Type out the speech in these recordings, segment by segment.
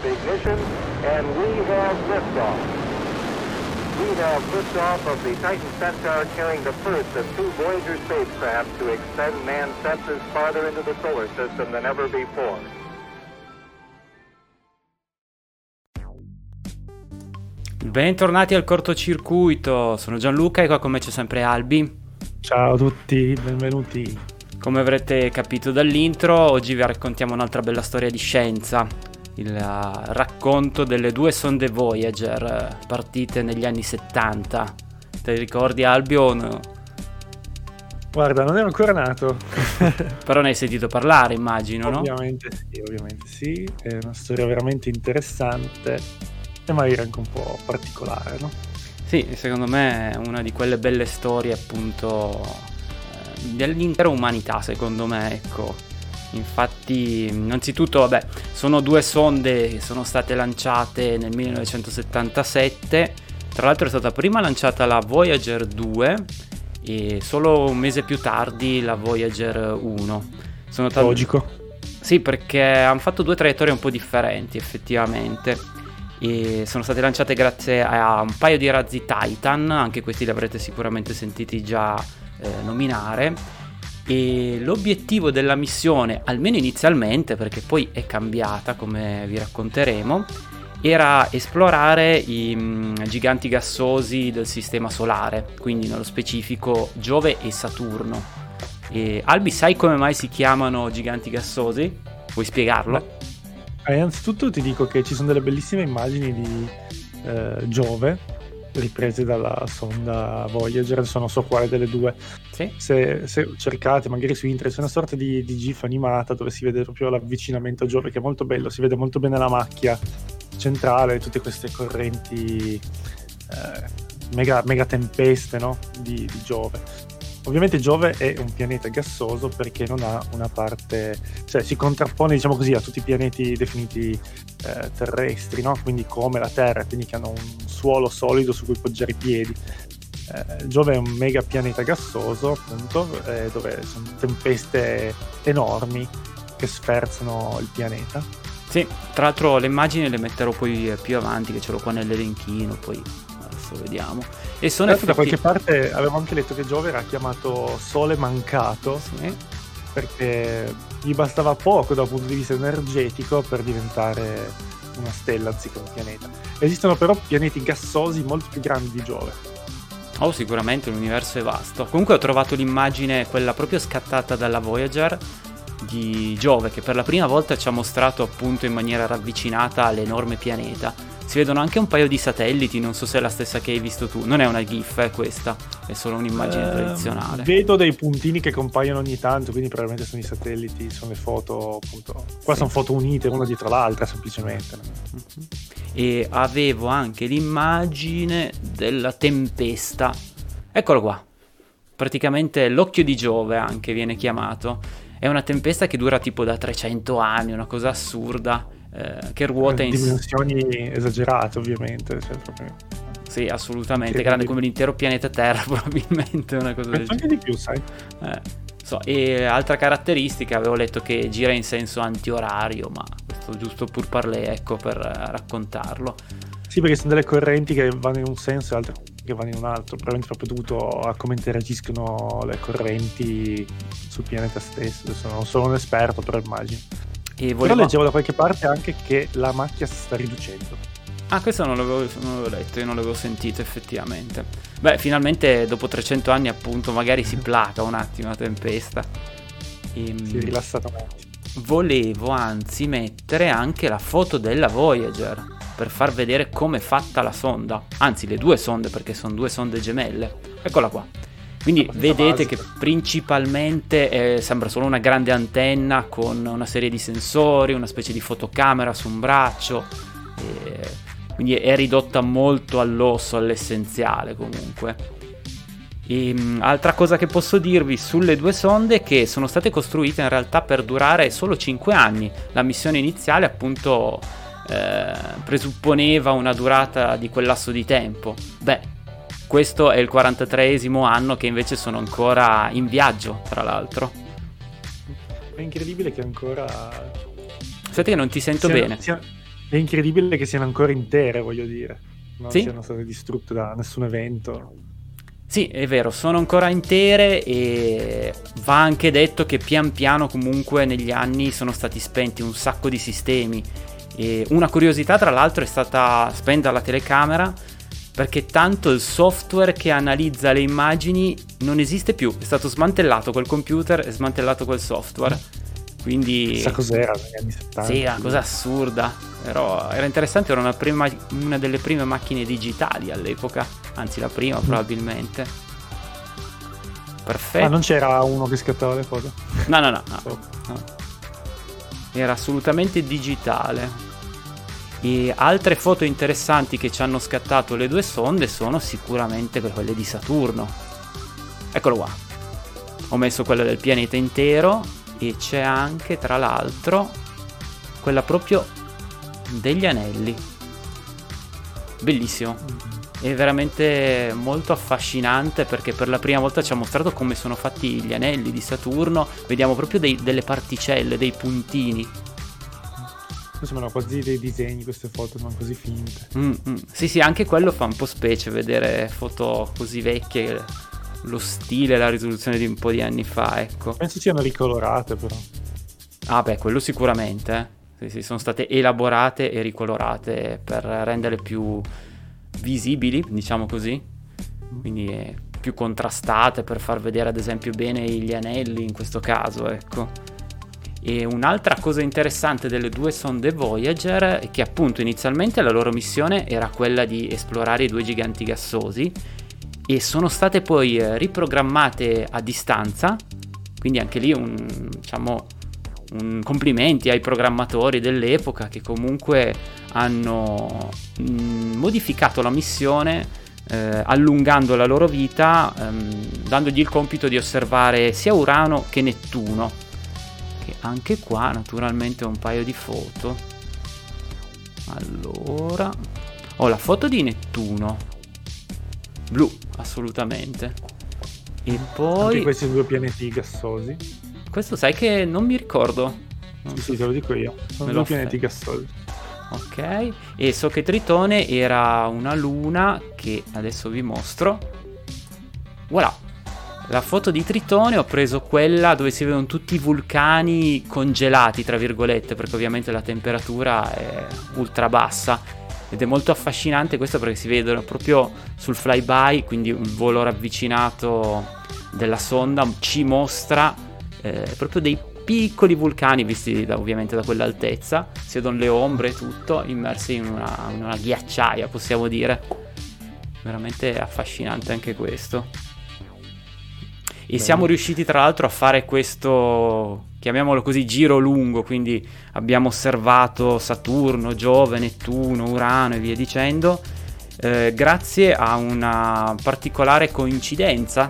have ignition and we have liftoff. We have liftoff of the Titan Centaur carrying the first of two Voyager spacecraft to extend man's senses farther into the solar system than ever before. Bentornati al cortocircuito, sono Gianluca e qua con me c'è sempre Albi. Ciao a tutti, benvenuti. Come avrete capito dall'intro, oggi vi raccontiamo un'altra bella storia di scienza, il uh, racconto delle due sonde Voyager uh, partite negli anni 70. Te ricordi Albion? Guarda, non ero ancora nato. Però ne hai sentito parlare, immagino, ovviamente no? Sì, ovviamente sì, è una storia veramente interessante e magari anche un po' particolare, no? Sì, secondo me è una di quelle belle storie appunto eh, dell'intera umanità, secondo me, ecco. Infatti, innanzitutto, vabbè, sono due sonde che sono state lanciate nel 1977. Tra l'altro è stata prima lanciata la Voyager 2 e solo un mese più tardi la Voyager 1. Sono tal- Logico. Sì, perché hanno fatto due traiettorie un po' differenti, effettivamente e sono state lanciate grazie a un paio di razzi Titan, anche questi li avrete sicuramente sentiti già eh, nominare. E l'obiettivo della missione, almeno inizialmente, perché poi è cambiata come vi racconteremo, era esplorare i mm, giganti gassosi del sistema solare, quindi nello specifico Giove e Saturno. E Albi, sai come mai si chiamano giganti gassosi? Vuoi spiegarlo? Beh eh, innanzitutto ti dico che ci sono delle bellissime immagini di eh, Giove riprese dalla sonda Voyager, adesso non so quale delle due. Sì. Se, se, cercate magari su internet c'è una sorta di, di, GIF animata dove si vede proprio l'avvicinamento a Giove che è molto bello, si vede molto bene la macchia centrale, tutte queste correnti eh, mega, mega, tempeste no? di, di Giove. Ovviamente Giove è un pianeta gassoso perché non ha una parte, cioè si contrappone diciamo così a tutti i pianeti definiti eh, terrestri, no? quindi come la Terra, quindi che hanno un suolo solido su cui poggiare i piedi. Eh, Giove è un mega pianeta gassoso, appunto, eh, dove sono tempeste enormi che sferzano il pianeta. Sì, tra l'altro le immagini le metterò poi più avanti, che ce l'ho qua nell'elenchino, poi adesso vediamo. E sono effetti... Da qualche parte avevo anche letto che Giove era chiamato Sole mancato, sì. perché gli bastava poco dal punto di vista energetico per diventare una stella anziché un pianeta. Esistono però pianeti gassosi molto più grandi di Giove. Oh, sicuramente l'universo è vasto. Comunque ho trovato l'immagine, quella proprio scattata dalla Voyager, di Giove, che per la prima volta ci ha mostrato appunto in maniera ravvicinata l'enorme pianeta si vedono anche un paio di satelliti, non so se è la stessa che hai visto tu. Non è una GIF, è questa, è solo un'immagine eh, tradizionale. Vedo dei puntini che compaiono ogni tanto, quindi probabilmente sono i satelliti, sono le foto, appunto. Qua sì. sono foto unite una dietro l'altra, semplicemente. Mm-hmm. E avevo anche l'immagine della tempesta. Eccolo qua. Praticamente l'occhio di Giove anche viene chiamato. È una tempesta che dura tipo da 300 anni, una cosa assurda eh, che ruota in dimensioni esagerate ovviamente cioè proprio... sì assolutamente sì, grande come l'intero pianeta Terra probabilmente una cosa del anche di più sai. Eh, so. e altra caratteristica avevo letto che gira in senso antiorario ma questo giusto pur parlé ecco per uh, raccontarlo. Sì perché sono delle correnti che vanno in un senso e altre che vanno in un altro probabilmente proprio dovuto a come interagiscono le correnti sul pianeta stesso. Adesso non sono un esperto però immagino e volevo... Però leggevo da qualche parte anche che la macchia si sta riducendo. Ah, questo non l'avevo, non l'avevo letto, io non l'avevo sentito effettivamente. Beh, finalmente dopo 300 anni appunto magari si placa un attimo la tempesta. E, ehm, si è rilassatamente. Volevo anzi mettere anche la foto della Voyager per far vedere come è fatta la sonda. Anzi, le due sonde perché sono due sonde gemelle. Eccola qua. Quindi vedete che principalmente eh, sembra solo una grande antenna con una serie di sensori, una specie di fotocamera su un braccio. E quindi è ridotta molto all'osso, all'essenziale comunque. E, um, altra cosa che posso dirvi sulle due sonde è che sono state costruite in realtà per durare solo 5 anni. La missione iniziale appunto eh, presupponeva una durata di quel lasso di tempo. Beh, questo è il 43esimo anno che invece sono ancora in viaggio, tra l'altro. È incredibile che ancora aspetta che non ti sento siano, bene. Sia, è incredibile che siano ancora intere, voglio dire. Non sì? siano state distrutte da nessun evento. Sì, è vero, sono ancora intere e va anche detto che pian piano comunque negli anni sono stati spenti un sacco di sistemi. E una curiosità tra l'altro è stata spenta la telecamera perché tanto il software che analizza le immagini non esiste più, è stato smantellato quel computer e smantellato quel software. Quindi... Chissà cos'era negli anni 70. Sì, una cosa assurda. Però era interessante, era una, prima, una delle prime macchine digitali all'epoca. Anzi, la prima mm. probabilmente. Perfetto. Ma ah, non c'era uno che scattava le foto? No, no, no. no, no. Era assolutamente digitale. E altre foto interessanti che ci hanno scattato le due sonde sono sicuramente quelle di Saturno. Eccolo qua. Ho messo quella del pianeta intero e c'è anche tra l'altro quella proprio degli anelli. Bellissimo. È veramente molto affascinante perché per la prima volta ci ha mostrato come sono fatti gli anelli di Saturno. Vediamo proprio dei, delle particelle, dei puntini. Sembrano quasi dei disegni queste foto, sono così finte. Mm-hmm. Sì, sì, anche quello fa un po' specie vedere foto così vecchie lo stile la risoluzione di un po' di anni fa, ecco. Penso siano ricolorate però. Ah beh, quello sicuramente. Eh. Sì, sì, sono state elaborate e ricolorate per renderle più visibili, diciamo così. Quindi eh, più contrastate per far vedere ad esempio bene gli anelli in questo caso, ecco. E un'altra cosa interessante delle due sonde Voyager è che appunto inizialmente la loro missione era quella di esplorare i due giganti gassosi e sono state poi eh, riprogrammate a distanza, quindi anche lì un, diciamo, un complimenti ai programmatori dell'epoca che comunque hanno mm, modificato la missione eh, allungando la loro vita, ehm, dandogli il compito di osservare sia Urano che Nettuno. Che anche qua naturalmente ho un paio di foto. Allora, ho la foto di Nettuno blu, assolutamente. E poi... Anche questi due pianeti gassosi. Questo sai che non mi ricordo. Non sì, so sì, te lo dico io. Sono due pianeti gassosi. Ok, e so che Tritone era una luna che adesso vi mostro. Voilà, la foto di Tritone ho preso quella dove si vedono tutti i vulcani congelati, tra virgolette, perché ovviamente la temperatura è ultra bassa ed è molto affascinante questo perché si vedono proprio sul flyby, quindi un volo ravvicinato della sonda ci mostra eh, proprio dei piccoli vulcani visti da, ovviamente da quell'altezza, si vedono le ombre e tutto immersi in una, in una ghiacciaia possiamo dire. Veramente affascinante anche questo. E Bene. siamo riusciti tra l'altro a fare questo, chiamiamolo così, giro lungo, quindi abbiamo osservato Saturno, Giove, Nettuno, Urano e via dicendo, eh, grazie a una particolare coincidenza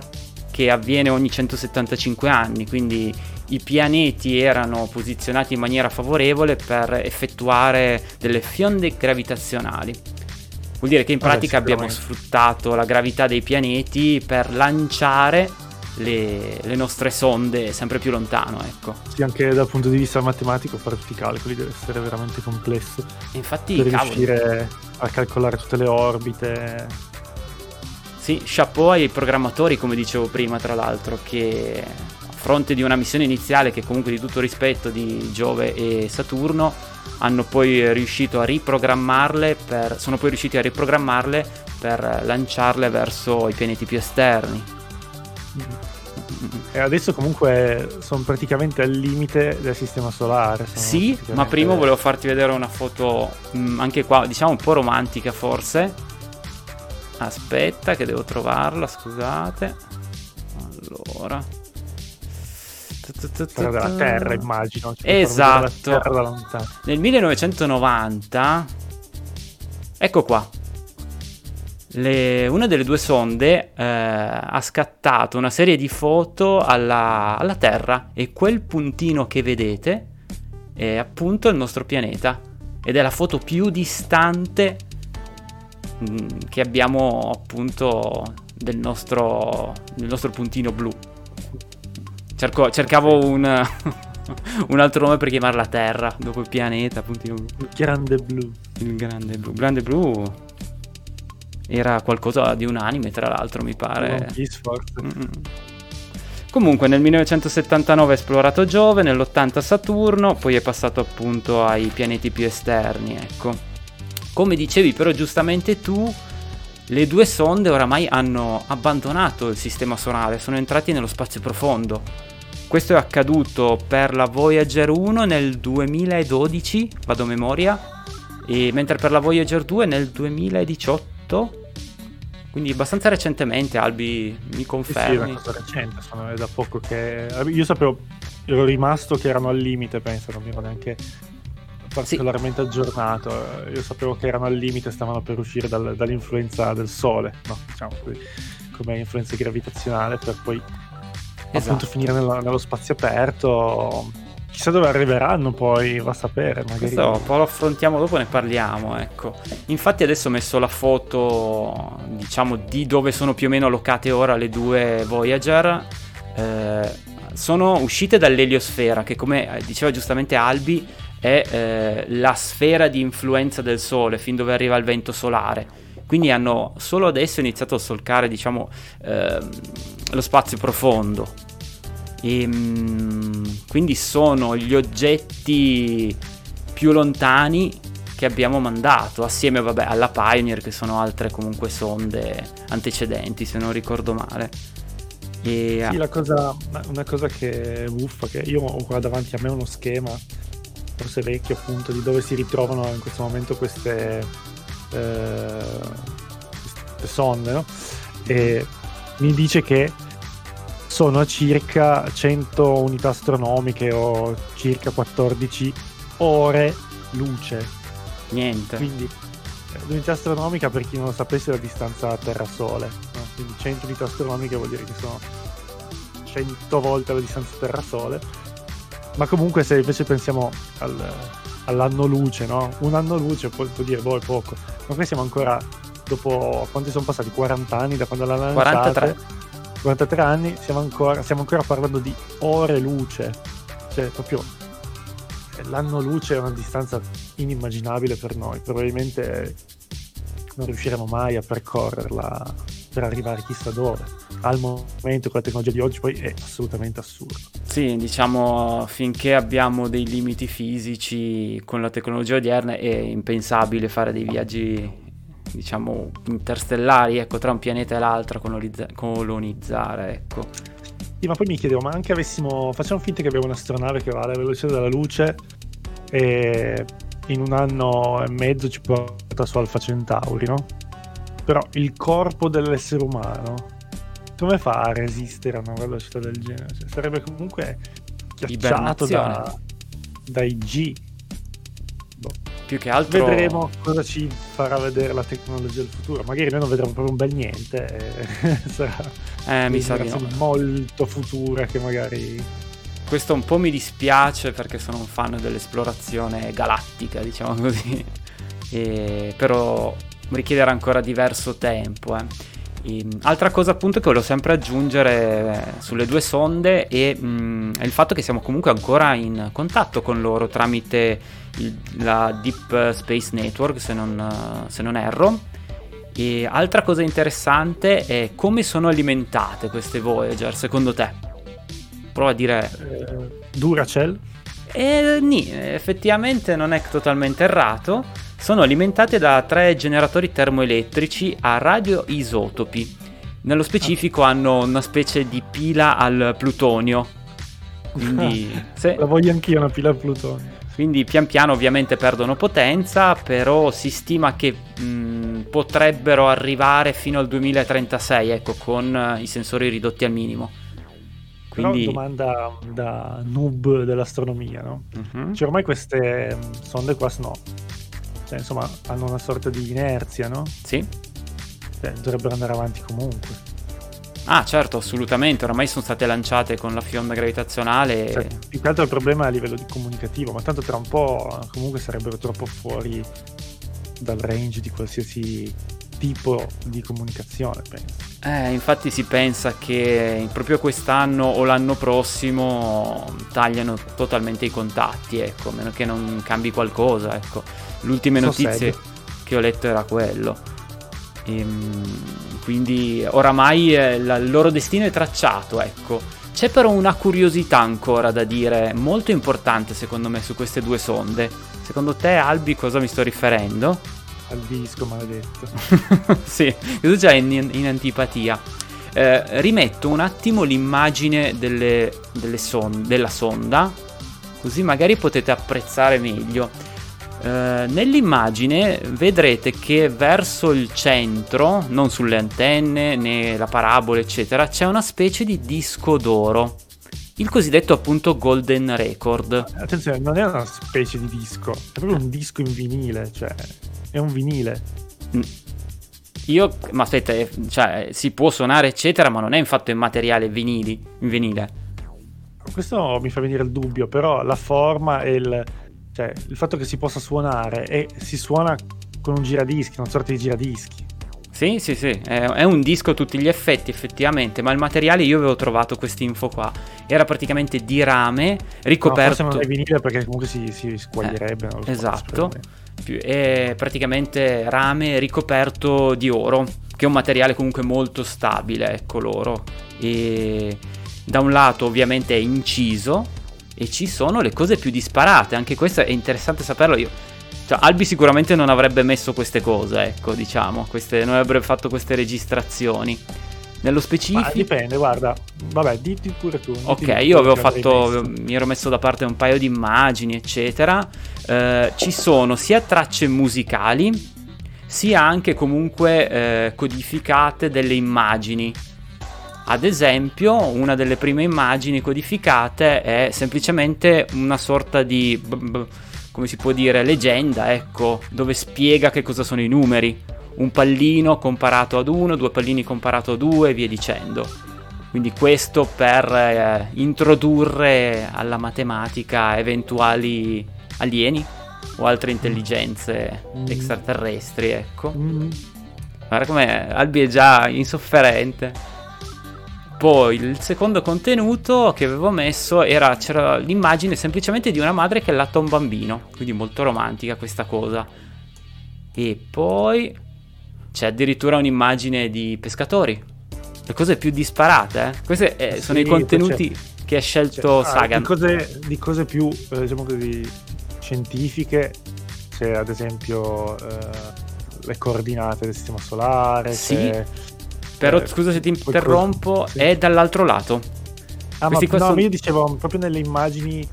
che avviene ogni 175 anni, quindi i pianeti erano posizionati in maniera favorevole per effettuare delle fionde gravitazionali. Vuol dire che in pratica ah, abbiamo sfruttato la gravità dei pianeti per lanciare le, le, nostre sonde sempre più lontano. Ecco. Sì, anche dal punto di vista matematico fare tutti i calcoli deve essere veramente complesso. Infatti, per cavolo. riuscire a calcolare tutte le orbite. Sì, chapeau ai programmatori, come dicevo prima, tra l'altro, che a fronte di una missione iniziale che comunque di tutto rispetto di Giove e Saturno hanno poi riuscito a riprogrammarle per, sono poi riusciti a riprogrammarle per lanciarle verso i pianeti più esterni e adesso comunque sono praticamente al limite del sistema solare. Sì, ma prima volevo farti vedere una foto mh, mm, anche qua, diciamo un po' romantica forse. Aspetta che devo trovarla, scusate. Allora. della Terra immagino. Esatto. Nel 1990 Ecco qua. Le, una delle due sonde eh, ha scattato una serie di foto alla, alla, Terra e quel puntino che vedete è appunto il nostro pianeta ed è la foto più distante mh, mm, che abbiamo appunto del nostro, del nostro puntino blu. Cerco, cercavo un, un altro nome per chiamare la Terra, dopo il pianeta, puntino blu. Il grande blu. Il grande blu. Grande blu era qualcosa di un anime, tra l'altro, mi pare. Mm-hmm. Comunque nel 1979 ha esplorato Giove, nell'80 Saturno, poi è passato appunto ai pianeti più esterni, ecco. Come dicevi però giustamente tu, le due sonde oramai hanno abbandonato il sistema solare, sono entrati nello spazio profondo. Questo è accaduto per la Voyager 1 nel 2012, vado a memoria, mentre per la Voyager 2 nel 2018 quindi abbastanza recentemente, Albi, mi confermi? Sì, sì, è una cosa recente, sono, da poco che... Io sapevo, ero rimasto che erano al limite, penso, non mi ero neanche particolarmente sì. aggiornato. Io sapevo che erano al limite, stavano per uscire dal, dall'influenza del Sole, no? diciamo così, come influenza gravitazionale, per poi esatto. appunto finire nello, nello spazio aperto Chissà dove arriveranno poi, va a sapere. Magari. Questo poi lo affrontiamo dopo, ne parliamo. Ecco. Infatti adesso ho messo la foto, diciamo, di dove sono più o meno allocate ora le due Voyager. Eh, sono uscite dall'eliosfera, che come diceva giustamente Albi, è eh, la sfera di influenza del Sole, fin dove arriva il vento solare. Quindi hanno solo adesso iniziato a solcare, diciamo, ehm, lo spazio profondo. E, ehm, quindi sono gli oggetti più lontani che abbiamo mandato assieme vabbè, alla Pioneer che sono altre comunque sonde antecedenti se non ricordo male e, sì, cosa, una cosa che è buffa che io ho qua davanti a me uno schema forse vecchio appunto di dove si ritrovano in questo momento queste, eh, queste sonde no? e mi dice che sono a circa 100 unità astronomiche o circa 14 ore luce. Niente. Quindi eh, l'unità astronomica per chi non lo sapesse è la distanza Terra-Sole. No? Quindi 100 unità astronomiche vuol dire che sono 100 volte la distanza Terra-Sole. Ma comunque se invece pensiamo al, all'anno luce, no? Un anno luce può, può dire, boh, è poco. Ma qui siamo ancora dopo, quanti sono passati? 40 anni da quando l'hanno lanciata? 43. 43 anni stiamo ancora, stiamo ancora parlando di ore luce, cioè proprio l'anno luce è una distanza inimmaginabile per noi, probabilmente non riusciremo mai a percorrerla per arrivare chissà dove. Al momento con la tecnologia di oggi poi è assolutamente assurdo. Sì, diciamo finché abbiamo dei limiti fisici con la tecnologia odierna è impensabile fare dei viaggi diciamo interstellari, ecco, tra un pianeta e l'altro colonizza- colonizzare, ecco. Sì, ma poi mi chiedevo, ma anche avessimo, facciamo finta che abbiamo un'astronave che va alla velocità della luce e in un anno e mezzo ci porta su Alfa Centauri, no? Però il corpo dell'essere umano come fa a resistere a una velocità del genere? Cioè, sarebbe comunque ghiacciato da, dai G più che altro vedremo cosa ci farà vedere la tecnologia del futuro magari noi non vedremo proprio un bel niente sarà eh, mi sa no. molto futura che magari questo un po' mi dispiace perché sono un fan dell'esplorazione galattica diciamo così e, però richiederà ancora diverso tempo eh. E, altra cosa appunto che volevo sempre aggiungere sulle due sonde è, mh, mm, è, il fatto che siamo comunque ancora in contatto con loro tramite il, la Deep Space Network se non, se non erro. E altra cosa interessante è come sono alimentate queste Voyager secondo te? Prova a dire... Eh, Duracell? Eh, nì, effettivamente non è totalmente errato sono alimentate da tre generatori termoelettrici a radioisotopi. Nello specifico hanno una specie di pila al plutonio. Quindi, se... La voglio anch'io una pila al plutonio. Quindi pian piano ovviamente perdono potenza, però si stima che mh, potrebbero arrivare fino al 2036, ecco, con i sensori ridotti al minimo. Quindi... Però domanda da noob dell'astronomia, no? Uh-huh. Cioè ormai queste sonde qua no, cioè, insomma, hanno una sorta di inerzia, no? Sì. Cioè, dovrebbero andare avanti comunque. Ah, certo, assolutamente. Oramai sono state lanciate con la fionda gravitazionale. Cioè, più che altro il problema è a livello di comunicativo, ma tanto tra un po' comunque sarebbero troppo fuori dal range di qualsiasi tipo di comunicazione, penso. Eh, infatti si pensa che proprio quest'anno o l'anno prossimo tagliano totalmente i contatti, ecco, a meno che non cambi qualcosa, ecco. Le ultime notizie che ho letto era quello. Ehm, quindi oramai eh, la, il loro destino è tracciato, ecco. C'è però una curiosità ancora da dire, molto importante secondo me su queste due sonde. Secondo te, Albi, cosa mi sto riferendo? Al disco maledetto. sì, tu già in, in antipatia. Eh, rimetto un attimo l'immagine delle, delle son- della sonda, così magari potete apprezzare meglio. Eh, nell'immagine vedrete che verso il centro, non sulle antenne né la parabola, eccetera, c'è una specie di disco d'oro. Il cosiddetto appunto Golden Record. Attenzione, non è una specie di disco, è proprio un disco in vinile, cioè è un vinile. Mm. Io, ma aspetta, cioè, si può suonare eccetera, ma non è fatto in materiale vinili, in vinile. Questo mi fa venire il dubbio, però la forma e il, cioè, il fatto che si possa suonare e si suona con un giradischi, una sorta di giradischi. Sì, sì, sì, è, un disco a tutti gli effetti effettivamente, ma il materiale io avevo trovato quest'info qua, era praticamente di rame ricoperto... No, forse non è vinile perché comunque si, si squaglierebbe. Eh, esatto, è praticamente rame ricoperto di oro, che è un materiale comunque molto stabile, ecco l'oro. E da un lato ovviamente è inciso, e ci sono le cose più disparate. Anche questo è interessante saperlo. Io, cioè, Albi sicuramente non avrebbe messo queste cose, ecco, diciamo, queste, non avrebbe fatto queste registrazioni. Nello specifico. Ma dipende, guarda. Vabbè, diti pure tu. Ok, io avevo fatto. Mi ero messo da parte un paio di immagini, eccetera. Eh, ci sono sia tracce musicali, sia anche comunque eh, codificate delle immagini ad esempio, una delle prime immagini codificate è semplicemente una sorta di, come si può dire, leggenda, ecco, dove spiega che cosa sono i numeri. Un pallino comparato ad uno, due pallini comparato a due e via dicendo. Quindi questo per eh, introdurre alla matematica eventuali alieni o altre intelligenze mm. extraterrestri, ecco. Mm. Guarda com'è, Albi è già insofferente. Poi il secondo contenuto che avevo messo era c'era l'immagine semplicemente di una madre che allatta un bambino, quindi molto romantica questa cosa. E poi c'è addirittura un'immagine di pescatori. Le cose più disparate, eh? Questi eh, sì, sono i contenuti che ha scelto cioè, Sagan. Ah, di, cose, di cose più, eh, diciamo così, scientifiche, c'è ad esempio eh, le coordinate del sistema solare, sì. c'è però eh, scusa se ti interrompo, sì. è dall'altro lato. Ah, ma, no, sono... io dicevo proprio nelle immagini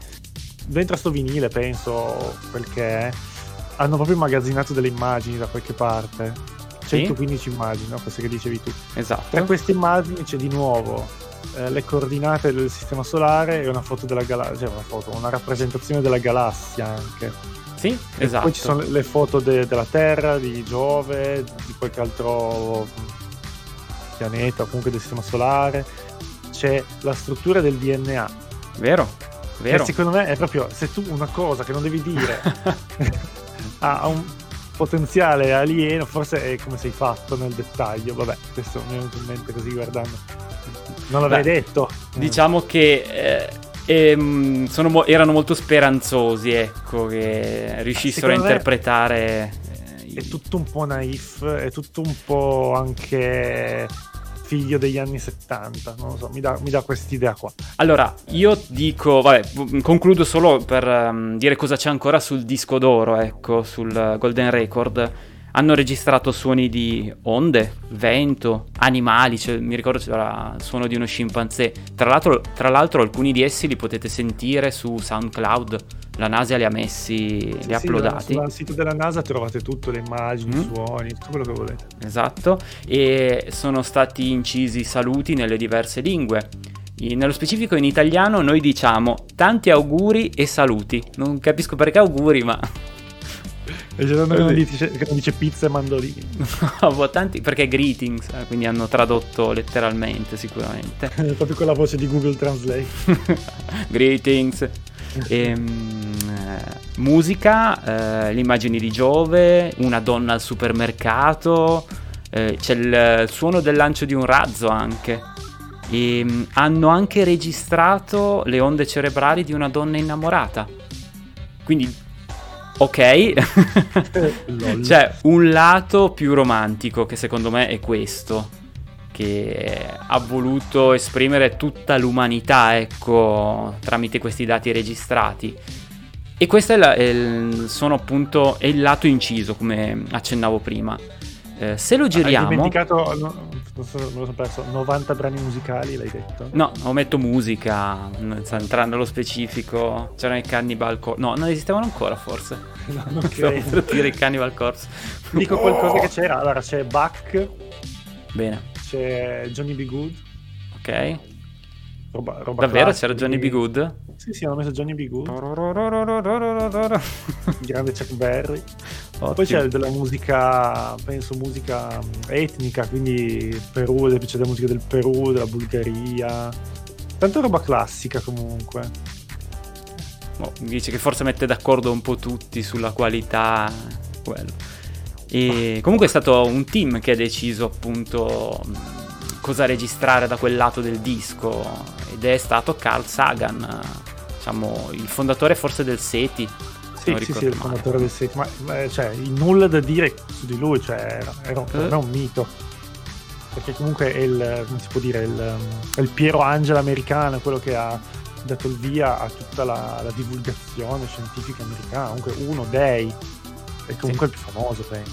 dentro sto vinile, penso, quel che è, hanno proprio immagazzinato delle immagini da qualche parte. 115 sì? immagini, no? Queste che dicevi tu. Esatto. Tra queste immagini c'è di nuovo eh, le coordinate del sistema solare e una foto della galassia, cioè una foto, una rappresentazione della galassia anche. Sì, e esatto. Poi ci sono le foto de- della Terra, di Giove, di qualche altro pianeta o comunque del sistema solare, c'è la struttura del DNA. Vero, vero. Che secondo me è proprio, se tu una cosa che non devi dire ha un potenziale alieno, forse è come sei fatto nel dettaglio. Vabbè, questo mi è venuto in mente così guardando. Non l'avrei Beh, detto. Diciamo che... Eh... Ehm, sono, erano molto speranzosi, ecco, che riuscissero a interpretare è tutto un po' naif, è tutto un po' anche figlio degli anni 70, non lo so, mi dà, mi dà quest'idea qua. Allora, io dico, vabbè, concludo solo per um, dire cosa c'è ancora sul disco d'oro, ecco, sul Golden Record. Hanno registrato suoni di onde, vento, animali, cioè, mi ricordo c'era il suono di uno scimpanzé. Tra l'altro, tra l'altro alcuni di essi li potete sentire su SoundCloud la NASA li ha messi, li ha sì, uploadati. Sul sito della NASA trovate tutto, le immagini, mm. i suoni, tutto quello che volete. Esatto, e sono stati incisi saluti nelle diverse lingue. Nello specifico in italiano noi diciamo tanti auguri e saluti. Non capisco perché auguri, ma... C'è uno che non dice, che non dice pizza e mandolini. no, tanti, perché greetings, eh, quindi hanno tradotto letteralmente sicuramente. Proprio con la voce di Google Translate. greetings. E, ehm, musica, eh, le immagini di Giove, una donna al supermercato, eh, c'è il, suono del lancio di un razzo anche. E mh, mm, hanno anche registrato le onde cerebrali di una donna innamorata. Quindi, ok, c'è un lato più romantico che secondo me è questo che ha voluto esprimere tutta l'umanità, ecco, tramite questi dati registrati. E questo è, la, è, il, sono appunto, è il lato inciso, come accennavo prima. Eh, se lo giriamo... Hai dimenticato, non so, me lo sono perso, 90 brani musicali, l'hai detto? No, ometto musica, entrando nello specifico, c'erano i Cannibal Corpse, no, non esistevano ancora forse. No, non credo. dire i Cannibal Corpse. Dico qualcosa che c'era, allora c'è Buck. Bene c'è Johnny B. Good. Ok. Roba, roba Davvero c'era Johnny B. Good? Sì, sì, hanno messo Johnny B. Good. Grande Chuck Berry. Ottimo. Poi c'è della musica, penso musica etnica, quindi Perù, c'è della musica del Perù, della Bulgaria. Tanta roba classica comunque. Oh, dice che forse mette d'accordo un po' tutti sulla qualità. Quello. E comunque è stato un team che ha deciso appunto cosa registrare da quel lato del disco ed è stato Carl Sagan, diciamo il fondatore forse del SETI. Sì, sì, sì, il fondatore del SETI, ma, ma cioè, nulla da dire su di lui, cioè, era, era, era un mito perché comunque è il, come si può dire, il, il Piero Angela americano, quello che ha dato il via a tutta la, la divulgazione scientifica americana, comunque uno dei è comunque sì. il più famoso, penso.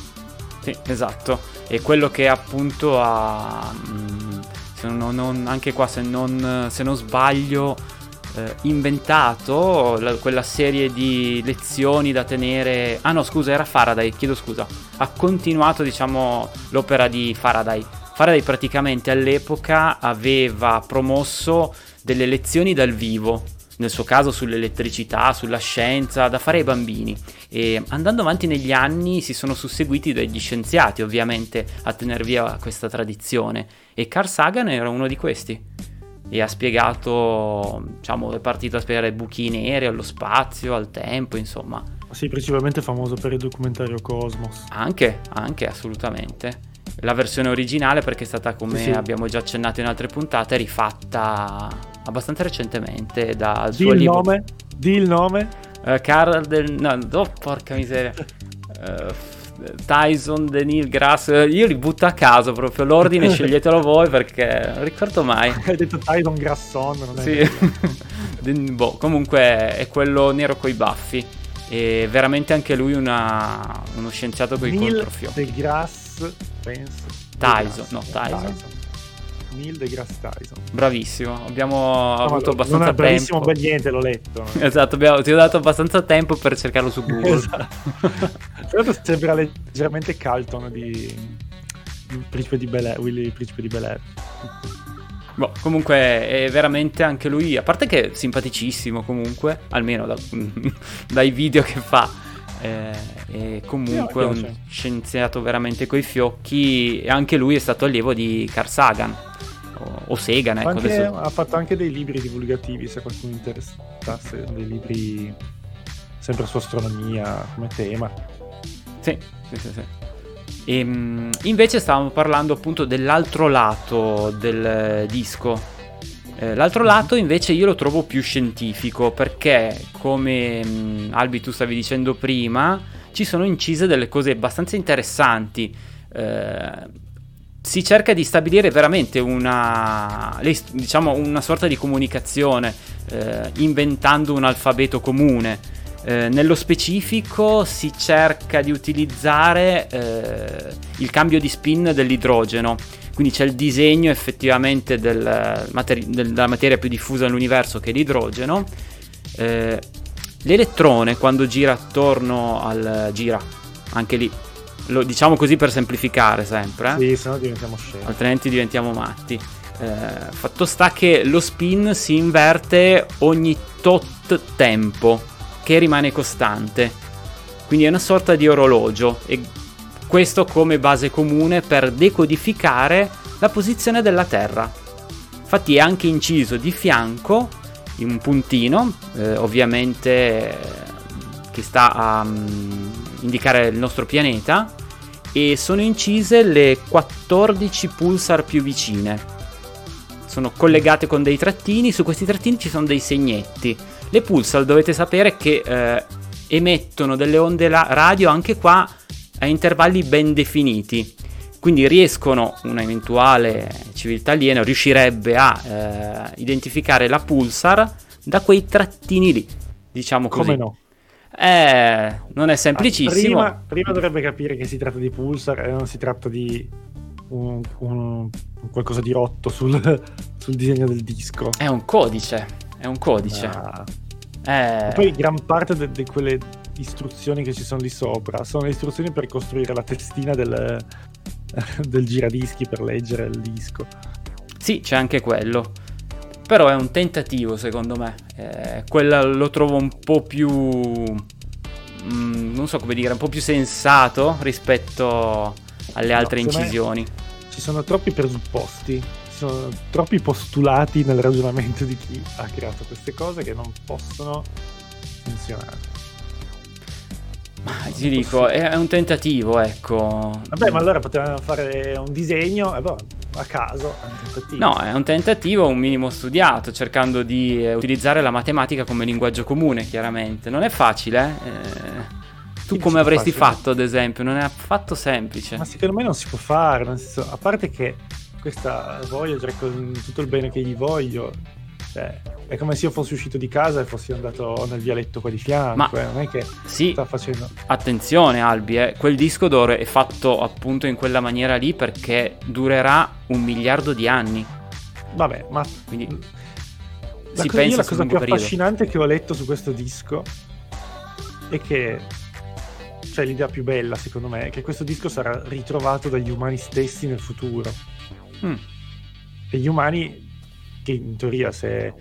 Sì, esatto. E quello che appunto ha. Mm, se non, non, anche qua, se non, se non sbaglio, eh, inventato la, quella serie di lezioni da tenere. Ah no, scusa, era Faraday, chiedo scusa. Ha continuato, diciamo, l'opera di Faraday. Faraday praticamente all'epoca aveva promosso delle lezioni dal vivo nel suo caso sull'elettricità, sulla scienza, da fare ai bambini. E andando avanti negli anni si sono susseguiti degli scienziati, ovviamente, a tenere via questa tradizione. E Carl Sagan era uno di questi. E ha spiegato, diciamo, è partito a spiegare buchi neri, allo spazio, al tempo, insomma. Sì, principalmente famoso per il documentario Cosmos. Anche, anche, assolutamente la versione originale perché è stata come sì, sì. abbiamo già accennato in altre puntate rifatta abbastanza recentemente dal di suo il libro nome di il nome uh, Carl del no, oh, porca miseria uh, Tyson, Denil, Grass, io li butto a caso proprio l'ordine, sceglietelo voi perché non ricordo mai. Hai detto Tyson Grasson, non è sì. boh, comunque è quello nero coi baffi e veramente anche lui una, uno scienziato con i controfiocchi. De Grasse, penso. Tyson, no, Tyson. Tyson. Neil deGrasse Tyson. Bravissimo, abbiamo no, avuto abbastanza non è bravissimo tempo. per niente, l'ho letto. esatto, abbiamo, ti ho dato abbastanza tempo per cercarlo su Google. esatto. Tra l'altro sembra leggermente Calton di Principe di Bel Air, Willy Principe di Bel Air. Boh, comunque è veramente anche lui, a parte che è simpaticissimo comunque, almeno da, dai video che fa, eh, comunque un scienziato veramente coi fiocchi e anche lui è stato allievo di Carl Sagan o, o Segan. Ecco, anche, adesso... Ha fatto anche dei libri divulgativi, se qualcuno interessasse, dei libri sempre su astronomia come tema. Sì, sì, sì. sì. E, ehm, invece stavamo parlando appunto dell'altro lato del disco. Eh, l'altro lato invece io lo trovo più scientifico perché, come mh, mm, Albi tu stavi dicendo prima, ci sono incise delle cose abbastanza interessanti. Eh, si cerca di stabilire veramente una, diciamo, una sorta di comunicazione, eh, inventando un alfabeto comune. Eh, nello specifico si cerca di utilizzare eh, il cambio di spin dell'idrogeno, quindi c'è il disegno effettivamente del materi- della materia più diffusa nell'universo che è l'idrogeno. Eh, l'elettrone quando gira attorno al gira, anche lì lo diciamo così per semplificare sempre. Eh? Sì, se no diventiamo scemi. Altrimenti diventiamo matti. Eh, fatto sta che lo spin si inverte ogni tot tempo, che rimane costante. Quindi è una sorta di orologio e questo come base comune per decodificare la posizione della Terra. Infatti è anche inciso di fianco in un puntino, eh, ovviamente che sta a um, indicare il nostro pianeta e sono incise le 14 pulsar più vicine. Sono collegate con dei trattini, su questi trattini ci sono dei segnetti. Le pulsar dovete sapere che eh, emettono delle onde radio anche qua a intervalli ben definiti. Quindi riescono, una eventuale civiltà aliena riuscirebbe a eh, identificare la pulsar da quei trattini lì, diciamo così. Come no? Eh, non è semplicissimo. Prima, prima, dovrebbe capire che si tratta di pulsar e non si tratta di un, un, qualcosa di rotto sul, sul, disegno del disco. È un codice, è un codice. Ah. Eh... Poi gran parte di quelle istruzioni che ci sono lì sopra sono le istruzioni per costruire la testina del, del giradischi per leggere il disco. Sì, c'è anche quello. Però è un tentativo secondo me. Eh, quella lo trovo un po' più... Mm, non so come dire, un po' più sensato rispetto alle altre no, incisioni. Ci sono troppi presupposti, ci sono troppi postulati nel ragionamento di chi ha creato queste cose che non possono funzionare. Ma ti dico, è un tentativo, ecco. Vabbè, ma allora potevano fare un disegno, e boh, a caso. È no, è un tentativo un minimo studiato, cercando di eh, utilizzare la matematica come linguaggio comune, chiaramente. Non è facile, eh. Tu come avresti facile. fatto, ad esempio? Non è affatto semplice. Ma secondo me non si può fare, nel senso, a parte che questa Voyager, con tutto il bene che gli voglio, cioè, è come se io fossi uscito di casa e fossi andato nel vialetto qua di fianco. Ma eh, non è che sì, sta facendo. Attenzione, Albi, eh, quel disco d'oro è fatto appunto in quella maniera lì perché durerà un miliardo di anni. Vabbè, ma. Quindi. La si co- pensa la cosa più periodo. affascinante che ho letto su questo disco è che. Cioè, l'idea più bella, secondo me, è che questo disco sarà ritrovato dagli umani stessi nel futuro. Mm. E gli umani, che in teoria, se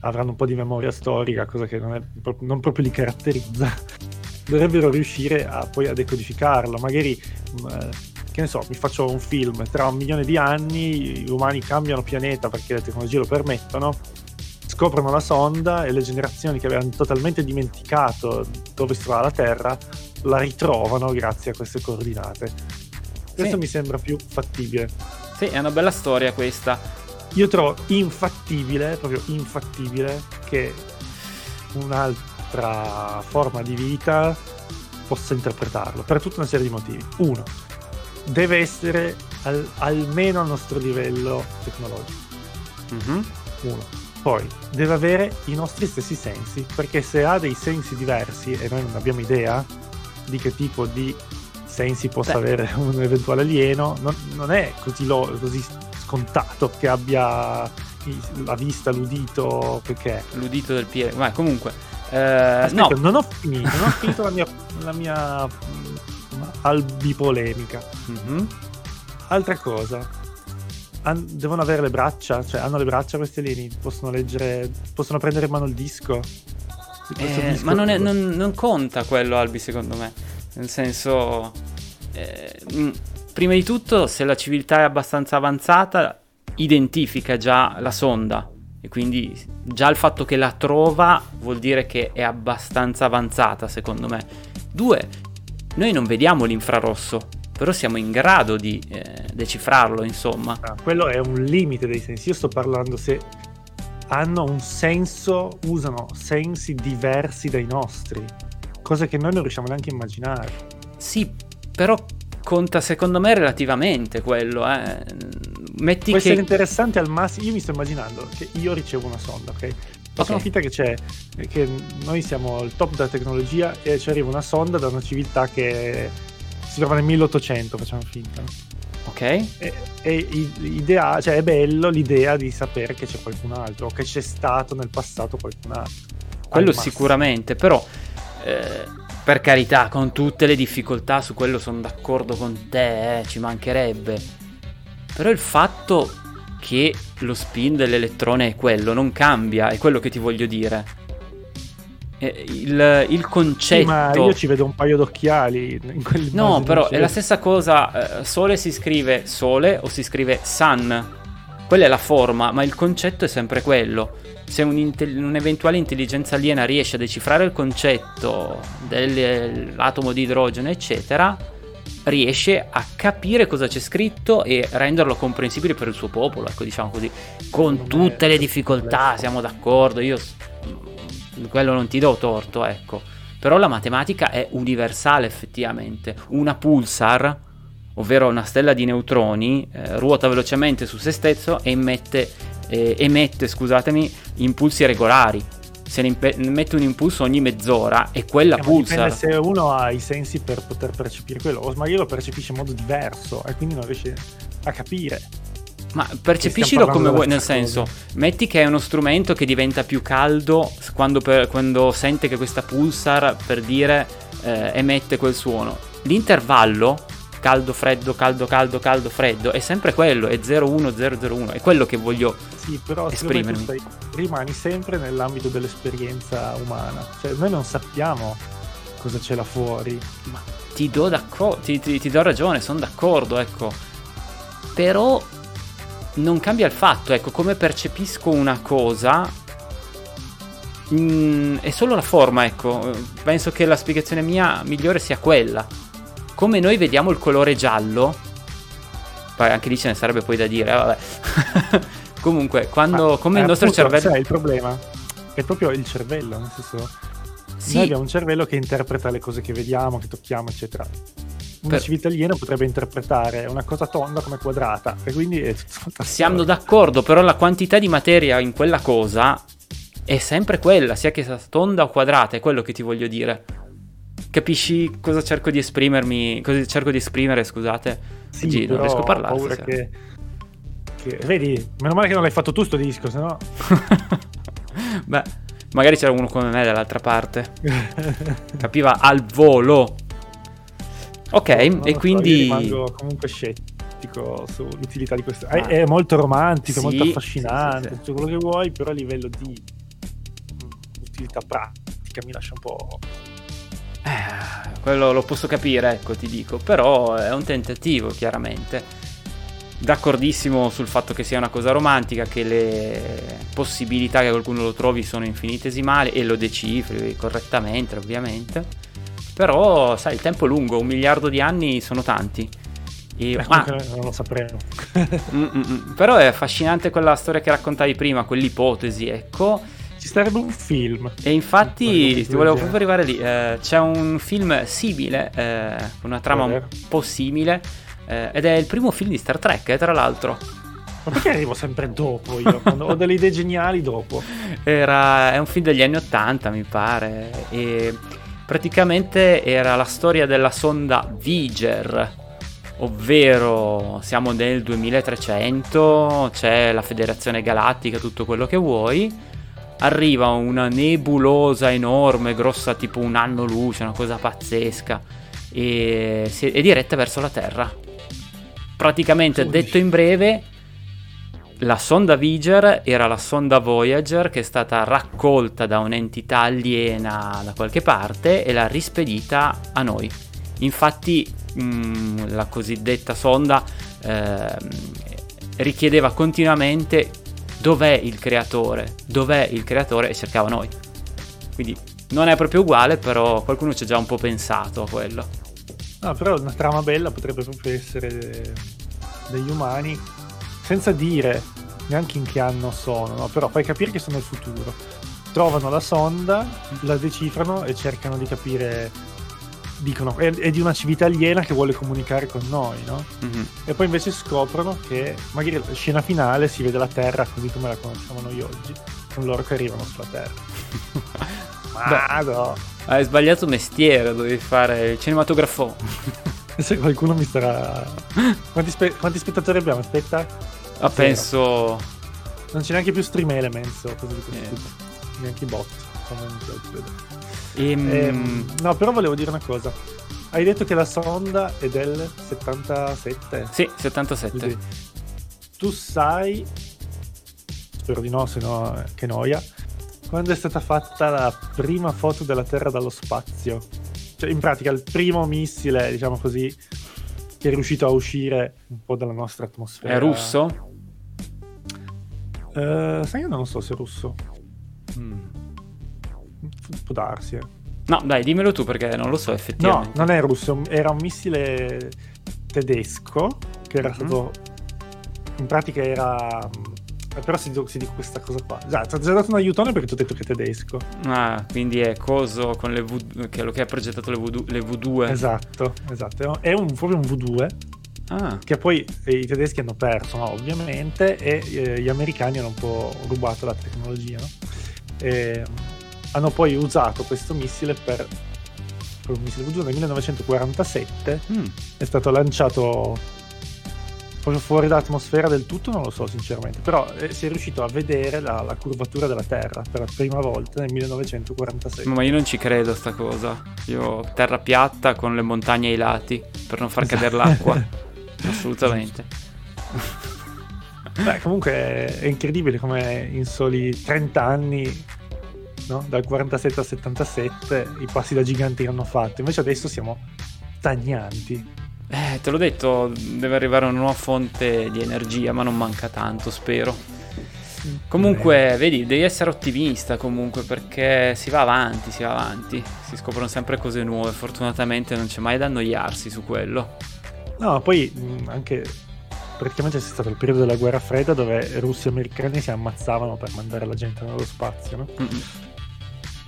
avranno un po' di memoria storica, cosa che non, è, non proprio li caratterizza, dovrebbero riuscire a, poi a decodificarlo. Magari, mm, che ne so, mi faccio un film, tra un milione di anni gli umani cambiano pianeta perché le tecnologie lo permettono, scoprono la sonda e le generazioni che avevano totalmente dimenticato dove si trova la Terra la ritrovano grazie a queste coordinate. Questo sì. mi sembra più fattibile. Sì, è una bella storia questa. Io trovo infattibile, proprio infattibile, che un'altra forma di vita possa interpretarlo, per tutta una serie di motivi. Uno, deve essere al, almeno al nostro livello tecnologico. Mm-hmm. Uno. Poi, deve avere i nostri stessi sensi, perché se ha dei sensi diversi e noi non abbiamo idea di che tipo di sensi possa Beh. avere un eventuale alieno, non, non è così, lo, così scontato che abbia la vista, l'udito, perché... L'udito del piede, ma comunque... Eh, Aspetta, no. non ho finito, non ho finito la mia, la mia mm, albipolemica. Mm-hmm. Altra cosa, An- devono avere le braccia, cioè hanno le braccia questi alieni, possono leggere, possono prendere in mano il disco. Eh, disco ma non, è, non, non, conta quello, Albi, secondo me. Nel senso, eh, mm, prima di tutto, se la civiltà è abbastanza avanzata, identifica già la sonda e quindi già il fatto che la trova vuol dire che è abbastanza avanzata, secondo me. Due, noi non vediamo l'infrarosso, però siamo in grado di eh, decifrarlo, insomma. Ah, quello è un limite dei sensi. Io sto parlando se hanno un senso, usano sensi diversi dai nostri, cose che noi non riusciamo neanche a immaginare. Sì, però conta secondo me relativamente quello. Eh. Metti Può che... essere interessante al massimo. Io mi sto immaginando che io ricevo una sonda, ok? Facciamo okay. finta che c'è, che noi siamo il top della tecnologia e ci arriva una sonda da una civiltà che si trova nel 1800, facciamo finta. Ok. E, e idea, cioè è bello l'idea di sapere che c'è qualcun altro o che c'è stato nel passato qualcun altro. Quello sicuramente, però eh, per carità, con tutte le difficoltà, su quello sono d'accordo con te, eh, ci mancherebbe. Però il fatto che lo spin dell'elettrone è quello, non cambia, è quello che ti voglio dire. Il, il concetto. Sì, ma io ci vedo un paio d'occhiali. In no, però è la stessa cosa. Eh, sole si scrive sole o si scrive sun. Quella è la forma, ma il concetto è sempre quello se un'eventuale intelligenza aliena riesce a decifrare il concetto dell'atomo di idrogeno, eccetera, riesce a capire cosa c'è scritto e renderlo comprensibile per il suo popolo, ecco diciamo così, con tutte le difficoltà, siamo d'accordo, io quello non ti do torto, ecco. Però la matematica è universale effettivamente. Una pulsar, ovvero una stella di neutroni, eh, ruota velocemente su se stesso e emette, eh, emette scusatemi, impulsi regolari se ne impe- mette un impulso ogni mezz'ora e quella eh, pulsa. se uno ha i sensi per poter percepire quello, o magari lo percepisce in modo diverso e quindi non riesce a capire. Ma percepiscilo come vuoi, nel senso, metti che è uno strumento che diventa più caldo quando, per, quando sente che questa pulsar, per dire, eh, emette quel suono. L'intervallo caldo, freddo, caldo, caldo, caldo, freddo, è sempre quello, è 01001, è quello che voglio sì, però esprimermi. Stai, rimani sempre nell'ambito dell'esperienza umana, cioè noi non sappiamo cosa c'è là fuori. Ma ti do, ti, ti, ti do ragione, sono d'accordo, ecco. Però non cambia il fatto, ecco, come percepisco una cosa mm, è solo la forma, ecco. Penso che la spiegazione mia migliore sia quella come noi vediamo il colore giallo, poi anche lì ce ne sarebbe poi da dire, eh, vabbè. Comunque, quando, Ma, come il nostro appunto, cervello... Sai, il problema è proprio il cervello, nel senso... Sì. Noi abbiamo un cervello che interpreta le cose che vediamo, che tocchiamo, eccetera. Una per... civiltà aliena potrebbe interpretare una cosa tonda come quadrata, e quindi è Siamo d'accordo, però la quantità di materia in quella cosa è sempre quella, sia che sia tonda o quadrata, è quello che ti voglio dire. Capisci cosa cerco di esprimermi? Cosa cerco di esprimere, scusate? Sì, G, non riesco a parlare. Ho paura che, che, Vedi, meno male che non l'hai fatto tu sto disco, sennò. Beh, magari c'era uno come me dall'altra parte. Capiva al volo. Ok, no, e quindi. So, rimango comunque scettico sull'utilità di questo. Ah. È, è, molto romantico, sì, molto affascinante, sì, sì, tutto quello che vuoi, però a livello di utilità pratica mi lascia un po' Eh, quello lo posso capire, ecco, ti dico, però è un tentativo, chiaramente. D'accordissimo sul fatto che sia una cosa romantica, che le possibilità che qualcuno lo trovi sono infinitesimali e lo decifri correttamente, ovviamente. Però, sai, il tempo è lungo, un miliardo di anni sono tanti. E, eh, ah, non lo sapremo. Mm, mm, mm. Però è affascinante quella storia che raccontavi prima, quell'ipotesi, ecco ci sarebbe un film. E infatti, ti volevo proprio arrivare lì. Eh, c'è un film simile, eh, una trama un po' simile, eh, ed è il primo film di Star Trek, eh, tra l'altro. Ma perché arrivo sempre dopo io? Ho delle idee geniali dopo. Era, è un film degli anni Ottanta, mi pare. E praticamente era la storia della sonda Viger. Ovvero siamo nel 2300, c'è la Federazione Galattica, tutto quello che vuoi arriva una nebulosa enorme, grossa tipo un anno luce, una cosa pazzesca, e è diretta verso la Terra. Praticamente, detto in breve, la sonda Viger era la sonda Voyager che è stata raccolta da un'entità aliena da qualche parte e l'ha rispedita a noi. Infatti, mh, mm, la cosiddetta sonda eh, richiedeva continuamente dov'è il creatore, dov'è il creatore e cercava noi. Quindi non è proprio uguale, però qualcuno ci ha già un po' pensato a quello. No, però una trama bella potrebbe proprio essere degli umani, senza dire neanche in che anno sono, no? però fai capire che sono il futuro. Trovano la sonda, la decifrano e cercano di capire dicono è, è, di una civiltà aliena che vuole comunicare con noi, no? Mm-hmm. E poi invece scoprono che magari la scena finale si vede la Terra così come la conosciamo noi oggi, con loro che arrivano sulla Terra. Ma no. Hai sbagliato mestiere, dovevi fare il cinematografo. Se qualcuno mi starà... Quanti, spe... Quanti spettatori abbiamo? Aspetta. Ah, penso... Non c'è neanche più Stream Elements o cose di questo tipo. Neanche i bot. Sono in Ehm... Ehm, no, però volevo dire una cosa. Hai detto che la sonda è del 77? Sì, 77. Così. Tu sai, spero di no, se no che noia, quando è stata fatta la prima foto della Terra dallo spazio? Cioè, in pratica, il primo missile, diciamo così, che è riuscito a uscire un po' dalla nostra atmosfera. È russo? Uh, sai, io non so se è russo. Mm può darsi. Eh. No, dai, dimmelo tu perché non lo so effettivamente. No, non è russo, era un missile tedesco che era mm-hmm. stato... In pratica era però si, si dice questa cosa qua. Già, ti ho dato un aiutone perché ti ho detto che è tedesco. Ah, quindi è coso con le v, che, lo che ha progettato le, v, le V2. Esatto, esatto. È un, proprio un V2. Ah. Che poi eh, i tedeschi hanno perso, no? ovviamente, e eh, gli americani hanno un po' rubato la tecnologia. No? E, hanno poi usato questo missile per, per un missile V2 nel 1947. Mm. È stato lanciato proprio fuori dall'atmosfera del tutto non lo so sinceramente, però eh, si è riuscito a vedere la, la, curvatura della Terra per la prima volta nel 1946. Ma io non ci credo a sta cosa, io terra piatta con le montagne ai lati per non far esatto. cadere l'acqua, assolutamente. Beh, comunque è incredibile come in soli 30 anni, no? dal 47 al 77, i passi da giganti che hanno fatto, invece adesso siamo stagnanti. Eh, te l'ho detto, deve arrivare una nuova fonte di energia, ma non manca tanto, spero. Comunque, vedi, devi essere ottimista comunque perché si va avanti, si va avanti, si scoprono sempre cose nuove, fortunatamente non c'è mai da annoiarsi su quello. No, poi anche praticamente c'è stato il periodo della guerra fredda dove russi e americani si ammazzavano per mandare la gente nello spazio, no? Mm-mm.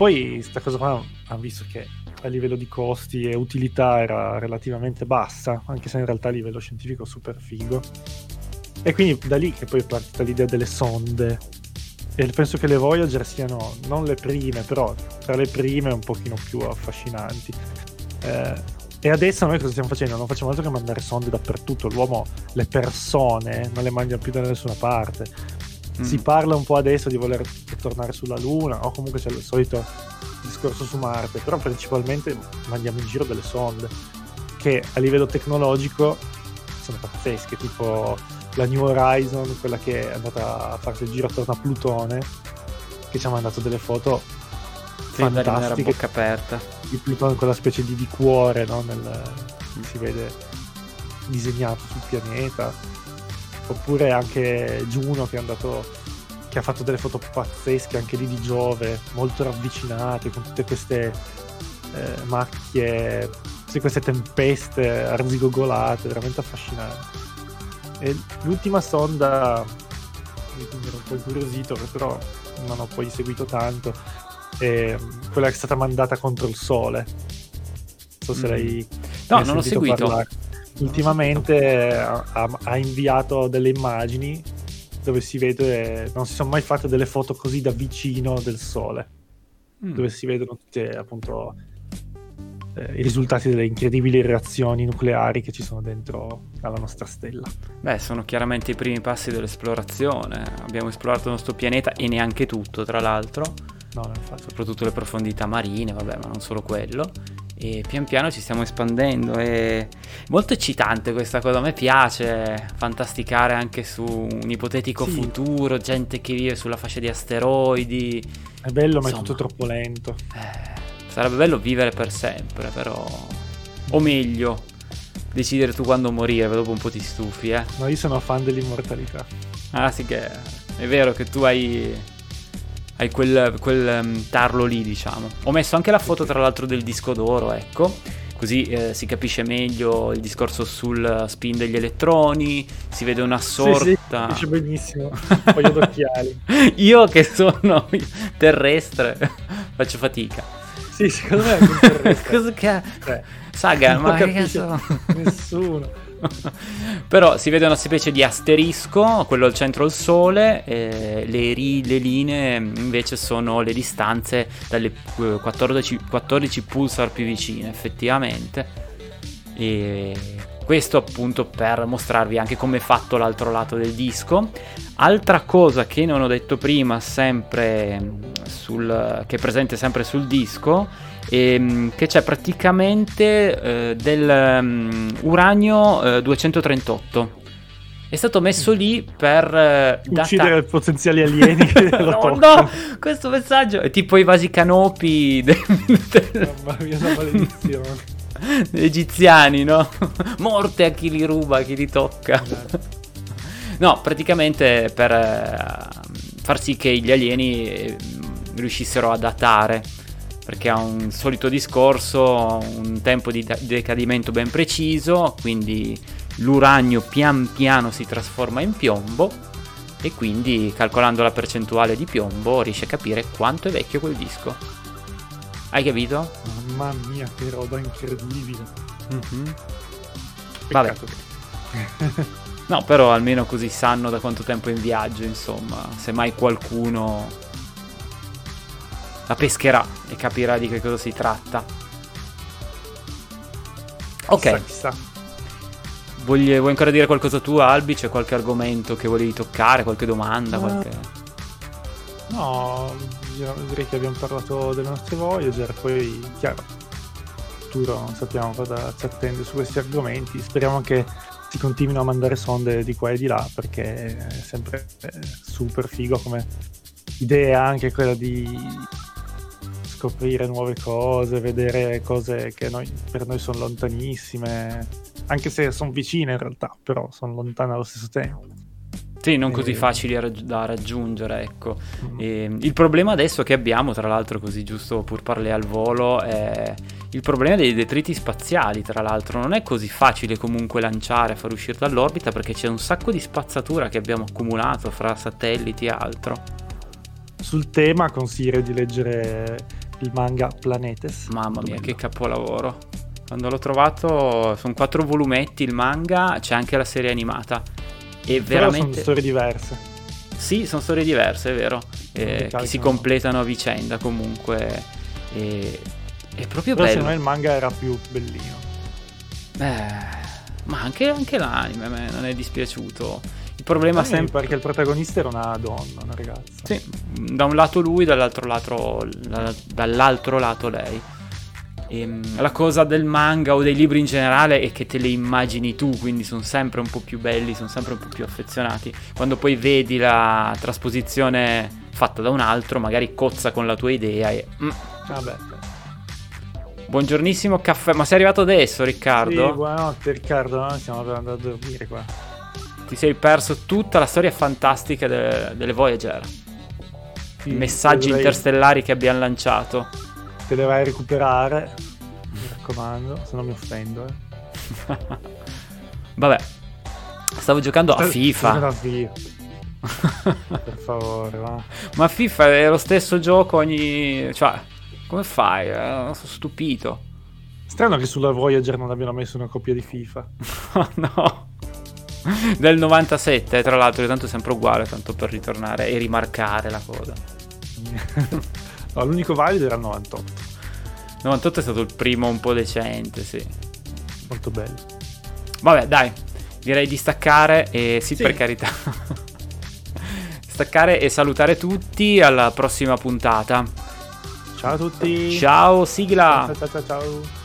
Poi sta cosa qua hanno visto che a livello di costi e utilità era relativamente bassa, anche se in realtà a livello scientifico super figo. E quindi da lì che poi è partita l'idea delle sonde. E penso che le Voyager siano non le prime, però tra le prime un pochino più affascinanti. Eh, e adesso noi cosa stiamo facendo? Non facciamo altro che mandare sonde dappertutto. L'uomo, le persone, non le manda più da nessuna parte. Mm. Si parla un po' adesso di voler tornare sulla Luna, o comunque c'è il solito discorso su Marte, però principalmente mandiamo in giro delle sonde che a livello tecnologico sono pazzesche, tipo la New Horizon, quella che è andata a fare il giro attorno a Plutone, che ci ha mandato delle foto fantastiche. bocca aperta. Di Plutone, quella specie di, di cuore, no? Nel, si vede disegnato sul pianeta. Oppure anche Juno che è andato che ha fatto delle foto pazzesche anche lì di Giove, molto ravvicinate, con tutte queste eh, macchie, tutte queste tempeste arzigogolate, veramente affascinante. E l'ultima sonda, mi ero un po' incuriosito, però non ho poi seguito tanto, è quella che è stata mandata contro il Sole. Non so se mm. lei... No, non ho seguito. Parlare. Ultimamente ha, ha inviato delle immagini dove si vede, non si sono mai fatte delle foto così da vicino del Sole, mm. dove si vedono tutte appunto eh, i risultati delle incredibili reazioni nucleari che ci sono dentro alla nostra stella. Beh, sono chiaramente i primi passi dell'esplorazione. Abbiamo esplorato il nostro pianeta e neanche tutto, tra l'altro. No. Soprattutto le profondità marine, vabbè, ma non solo quello e pian piano ci stiamo espandendo è molto eccitante questa cosa a me piace fantasticare anche su un ipotetico sì. futuro gente che vive sulla fascia di asteroidi. È bello Insomma, ma è tutto troppo lento. Eh, sarebbe bello vivere per sempre però o meglio decidere tu quando morire dopo un po' ti stufi eh. No io sono fan dell'immortalità. Ah sì che è vero che tu hai hai quel, quel um, tarlo lì, diciamo. Ho messo anche la foto, tra l'altro, del disco d'oro, ecco. Così eh, si capisce meglio il discorso sul spin degli elettroni, si vede una sorta... Sì, sì, benissimo, un paio d'occhiali. Io che sono terrestre faccio fatica. Sì, secondo me è un terrestre. Cosa che... Eh, Saga, ma che cazzo... Nessuno. Però si vede una specie di asterisco, quello al centro del Sole, le, ri, le linee invece sono le distanze dalle 14, 14 pulsar più vicine, effettivamente. E questo appunto per mostrarvi anche come è fatto l'altro lato del disco. Altra cosa che non ho detto prima, sempre sul, che è presente sempre sul disco, ehm, che c'è praticamente eh, del um, uranio eh, 238. È stato messo lì per eh, uccidere data... potenziali alieni. no, no, questo messaggio è tipo i vasi canopi del... Mamma mia, una maledizione. egiziani, no? Morte a chi li ruba, a chi li tocca. no, praticamente per eh, far sì che gli alieni eh, riuscissero a datare perché ha un solito discorso, un tempo di decadimento ben preciso, quindi l'uranio pian piano si trasforma in piombo e quindi calcolando la percentuale di piombo riesce a capire quanto è vecchio quel disco. Hai capito? Mamma mia, che roba incredibile. Mm-hmm. Vabbè. no, però almeno così sanno da quanto tempo è in viaggio, insomma, se mai qualcuno la pescherà e capirà di che cosa si tratta. Ok. Chissà, chissà. Vogli, vuoi ancora dire qualcosa tu, Albi? C'è qualche argomento che volevi toccare? Qualche domanda? Uh, qualche... No, direi che abbiamo parlato delle nostre Voyager. Poi, chiaro, futuro non sappiamo cosa ci attende su questi argomenti. Speriamo che si continuino a mandare sonde di qua e di là perché è sempre super figo come idea anche quella di scoprire nuove cose, vedere cose che noi, per noi sono lontanissime, anche se sono vicine in realtà, però sono lontane allo stesso tempo. Sì, non così facili da raggiungere, ecco. Mm-hmm. il problema adesso che abbiamo, tra l'altro, così giusto pur parli al volo, è il problema dei detriti spaziali, tra l'altro. Non è così facile comunque lanciare, far uscire dall'orbita perché c'è un sacco di spazzatura che abbiamo accumulato fra satelliti e altro. Sul tema consiglierei di leggere il manga Planetes. Mamma mia, che capolavoro. Quando l'ho trovato sono quattro volumetti il manga, c'è anche la serie animata. E Però veramente... sono storie diverse. Sì, sono storie diverse, è vero. Eh, che si completano a vicenda comunque. E... È proprio Però bello. secondo me il manga era più bellino. Eh, ma anche, anche l'anime me non è dispiaciuto. Il problema sì, sempre... Perché il protagonista era una donna, una ragazza. Sì, da un lato lui, dall'altro lato, dall'altro lato lei. Ehm, la cosa del manga o dei libri in generale è che te le immagini tu, quindi sono sempre un po' più belli, sono sempre un po' più affezionati. Quando poi vedi la trasposizione fatta da un altro, magari cozza con la tua idea e... Mm. Vabbè. Buongiornissimo caffè, ma sei arrivato adesso Riccardo? Sì, buonanotte Riccardo, no? stiamo per andare a dormire qua ti sei perso tutta la storia fantastica de- delle Voyager. Sì, I messaggi dovrei... interstellari che abbiamo lanciato. Te le vai a recuperare, mi raccomando, se non mi offendo. Eh. Vabbè, stavo giocando a FIFA. Per favore, va. Ma FIFA è lo stesso gioco ogni... Cioè, come fai? Eh, sono stupito. Strano che sulla Voyager non abbiano messo una copia di FIFA. no. del 97, tra l'altro, tanto è sempre uguale, tanto per ritornare e rimarcare la cosa. No, l'unico valido era il 98. 98 è stato il primo un po' decente, sì. Molto bello. Vabbè, dai, direi di staccare e sì, sì. per carità. staccare e salutare tutti alla prossima puntata. Ciao a tutti. Ciao, sigla. ciao, ciao. ciao. ciao.